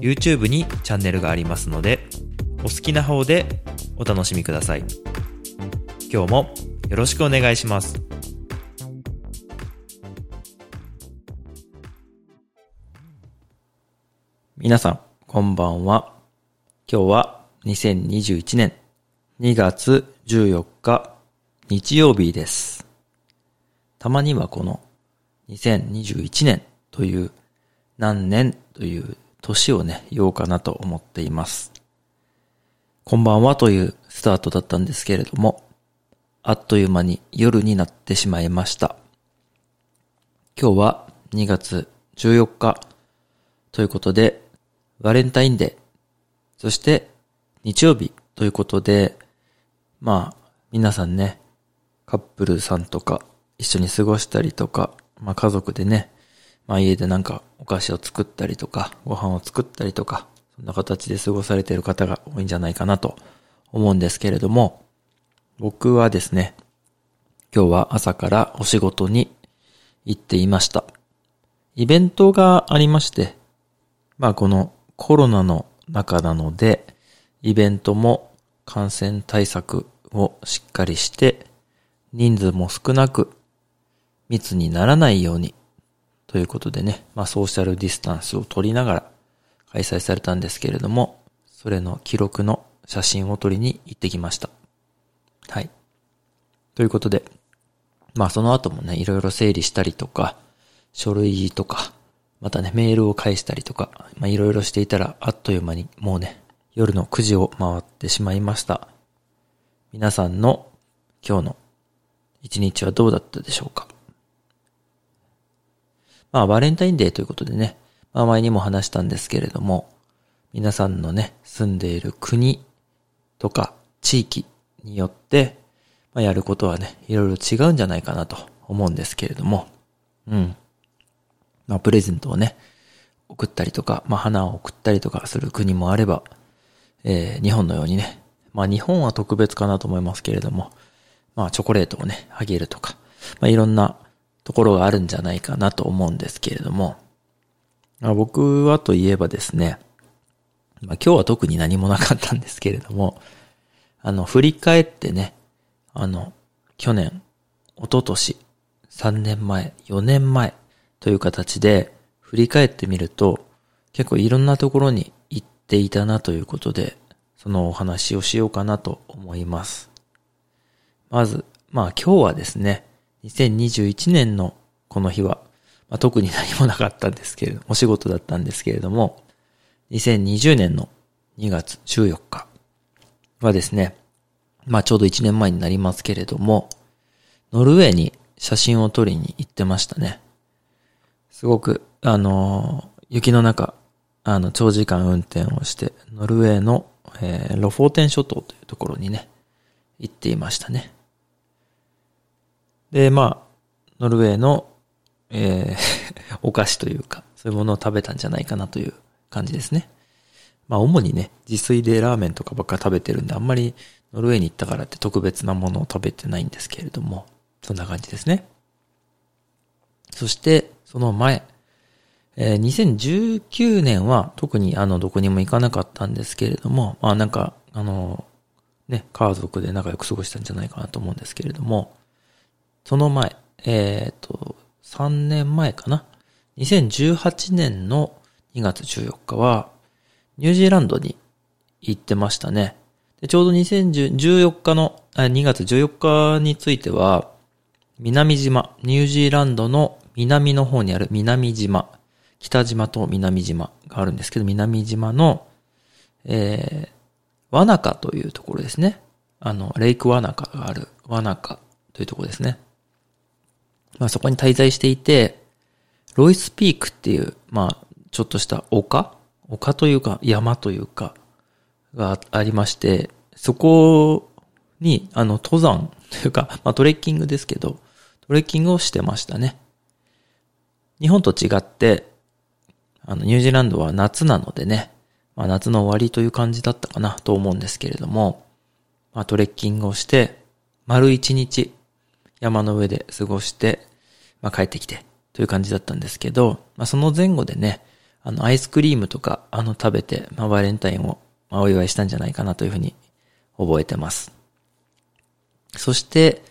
YouTube にチャンネルがありますので、お好きな方でお楽しみください。今日もよろしくお願いします。皆さん、こんばんは。今日は2021年2月14日日曜日です。たまにはこの2021年という何年という年をね、言おうかなと思っています。こんばんはというスタートだったんですけれども、あっという間に夜になってしまいました。今日は2月14日ということで、バレンタインデー、そして日曜日ということで、まあ、皆さんね、カップルさんとか一緒に過ごしたりとか、まあ家族でね、まあ家でなんかお菓子を作ったりとか、ご飯を作ったりとか、そんな形で過ごされている方が多いんじゃないかなと思うんですけれども、僕はですね、今日は朝からお仕事に行っていました。イベントがありまして、まあこのコロナの中なので、イベントも感染対策をしっかりして、人数も少なく、密にならないように、ということでね、まあソーシャルディスタンスを取りながら開催されたんですけれども、それの記録の写真を撮りに行ってきました。はい。ということで、まあその後もね、いろいろ整理したりとか、書類とか、またね、メールを返したりとか、まあいろいろしていたら、あっという間にもうね、夜の9時を回ってしまいました。皆さんの今日の一日はどうだったでしょうか？まあバレンタインデーということでね、まあ前にも話したんですけれども、皆さんのね、住んでいる国とか地域によって、まあやることはね、いろいろ違うんじゃないかなと思うんですけれども、うん。まあプレゼントをね、送ったりとか、まあ花を送ったりとかする国もあれば、えー、日本のようにね、まあ日本は特別かなと思いますけれども、まあチョコレートをね、あげるとか、まあいろんなところがあるんじゃないかなと思うんですけれども、まあ、僕はといえばですね、まあ今日は特に何もなかったんですけれども、あの、振り返ってね、あの、去年、一昨年、3年前、4年前という形で振り返ってみると、結構いろんなところに行っていたなということで、そのお話をしようかなと思います。まず、まあ今日はですね、2021年のこの日は、まあ、特に何もなかったんですけれども、お仕事だったんですけれども、2020年の2月14日はですね、まあちょうど1年前になりますけれども、ノルウェーに写真を撮りに行ってましたね。すごく、あの、雪の中、あの、長時間運転をして、ノルウェーの、えー、ロフォーテン諸島というところにね、行っていましたね。で、まあ、ノルウェーの、えー、お菓子というか、そういうものを食べたんじゃないかなという感じですね。まあ、主にね、自炊でラーメンとかばっか食べてるんで、あんまりノルウェーに行ったからって特別なものを食べてないんですけれども、そんな感じですね。そして、その前、えー、2019年は特にあの、どこにも行かなかったんですけれども、まあなんか、あの、ね、家族で仲良く過ごしたんじゃないかなと思うんですけれども、その前、えっ、と、3年前かな？2018年の2月14日は、ニュージーランドに行ってましたね。でちょうど2014日の、2月14日については、南島、ニュージーランドの南の方にある南島、北島と南島があるんですけど、南島の、えー、ワナカというところですね。あの、レイクワナカがあるワナカというところですね。まあそこに滞在していて、ロイスピークっていう、まあちょっとした丘？丘というか山というかがありまして、そこに、あの、登山というか、まあトレッキングですけど、トレッキングをしてましたね。日本と違って、あの、ニュージーランドは夏なのでね、まあ夏の終わりという感じだったかなと思うんですけれども、まあトレッキングをして、丸一日山の上で過ごして、まあ帰ってきてという感じだったんですけど、まあその前後でね、あのアイスクリームとかあの食べて、まあバレンタインを、まあ、お祝いしたんじゃないかなというふうに覚えてます。そして、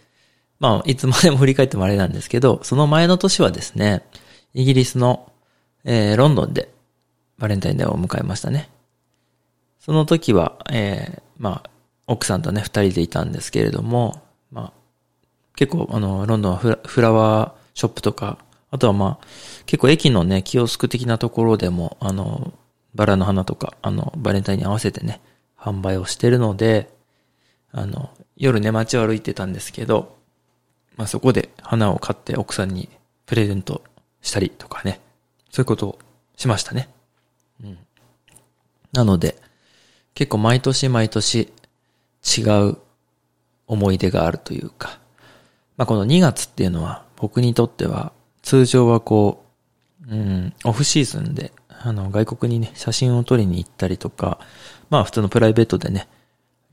まあいつまでも振り返ってもあれなんですけど、その前の年はですね、イギリスの、えー、ロンドンでバレンタインデーを迎えましたね。その時は、えー、まあ、奥さんとね、二人でいたんですけれども、まあ、結構、あの、ロンドンはフラフラワーショップとか、あとはまあ、結構駅のね、キオスク的なところでも、あの、バラの花とか、あの、バレンタインに合わせてね、販売をしてるので、あの、夜ね、街を歩いてたんですけど、まあそこで花を買って奥さんにプレゼントしたりとかね、そういうことをしましたね。うん。なので、結構毎年毎年違う思い出があるというか、まあこの2月っていうのは僕にとっては通常はこう、うん、オフシーズンで、あの外国にね、写真を撮りに行ったりとか、まあ普通のプライベートでね、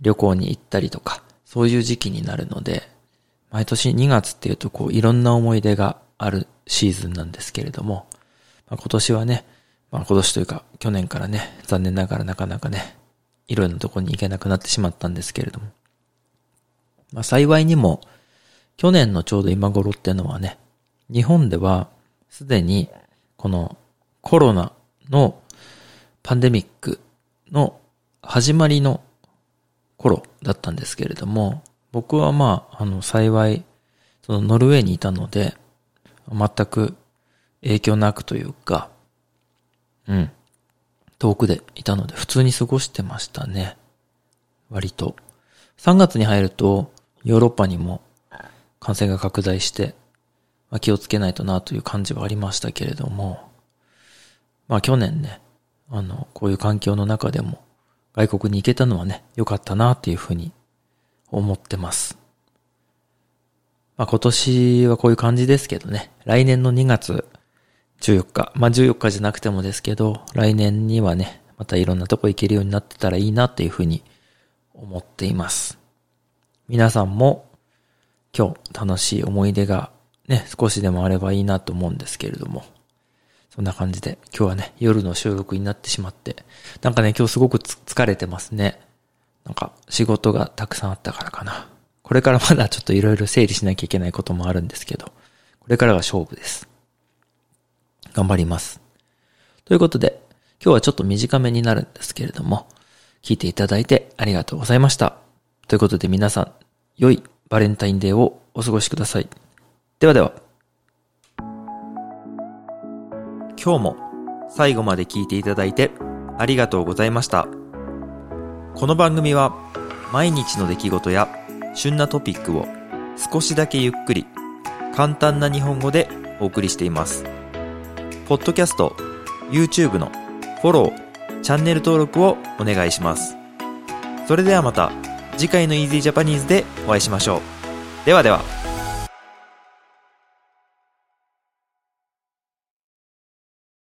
旅行に行ったりとか、そういう時期になるので、毎年2月っていうとこういろんな思い出があるシーズンなんですけれども、まあ、今年はね、まあ今年というか去年からね、残念ながらなかなかね、いろんなとこに行けなくなってしまったんですけれども。まあ幸いにも、去年のちょうど今頃っていうのはね、日本ではすでにこのコロナのパンデミックの始まりの頃だったんですけれども、僕はまあ、あの幸い、そのノルウェーにいたので、全く影響なくというか、うん。遠くでいたので普通に過ごしてましたね。割と。3月に入るとヨーロッパにも感染が拡大して、まあ、気をつけないとなという感じはありましたけれども、まあ去年ね、あの、こういう環境の中でも外国に行けたのはね、良かったなっていうふうに思ってます。まあ今年はこういう感じですけどね、来年の2月14日、まあ14日じゃなくてもですけど、来年にはね、またいろんなとこ行けるようになってたらいいなっていうふうに思っています。皆さんも今日楽しい思い出がね、少しでもあればいいなと思うんですけれども、そんな感じで今日はね、夜の収録になってしまって、なんかね、今日すごく疲れてますね。なんか仕事がたくさんあったからかな。これからまだちょっといろいろ整理しなきゃいけないこともあるんですけど、これからが勝負です。頑張ります。ということで、今日はちょっと短めになるんですけれども、聞いていただいてありがとうございました。ということで皆さん、良いバレンタインデーをお過ごしください。ではでは。今日も最後まで聞いていただいてありがとうございました。この番組は毎日の出来事や旬なトピックを少しだけゆっくり簡単な日本語でお送りしています。ポッドキャスト、YouTube のフォロー、チャンネル登録をお願いします。それではまた次回の Easy Japanese でお会いしましょう。ではでは。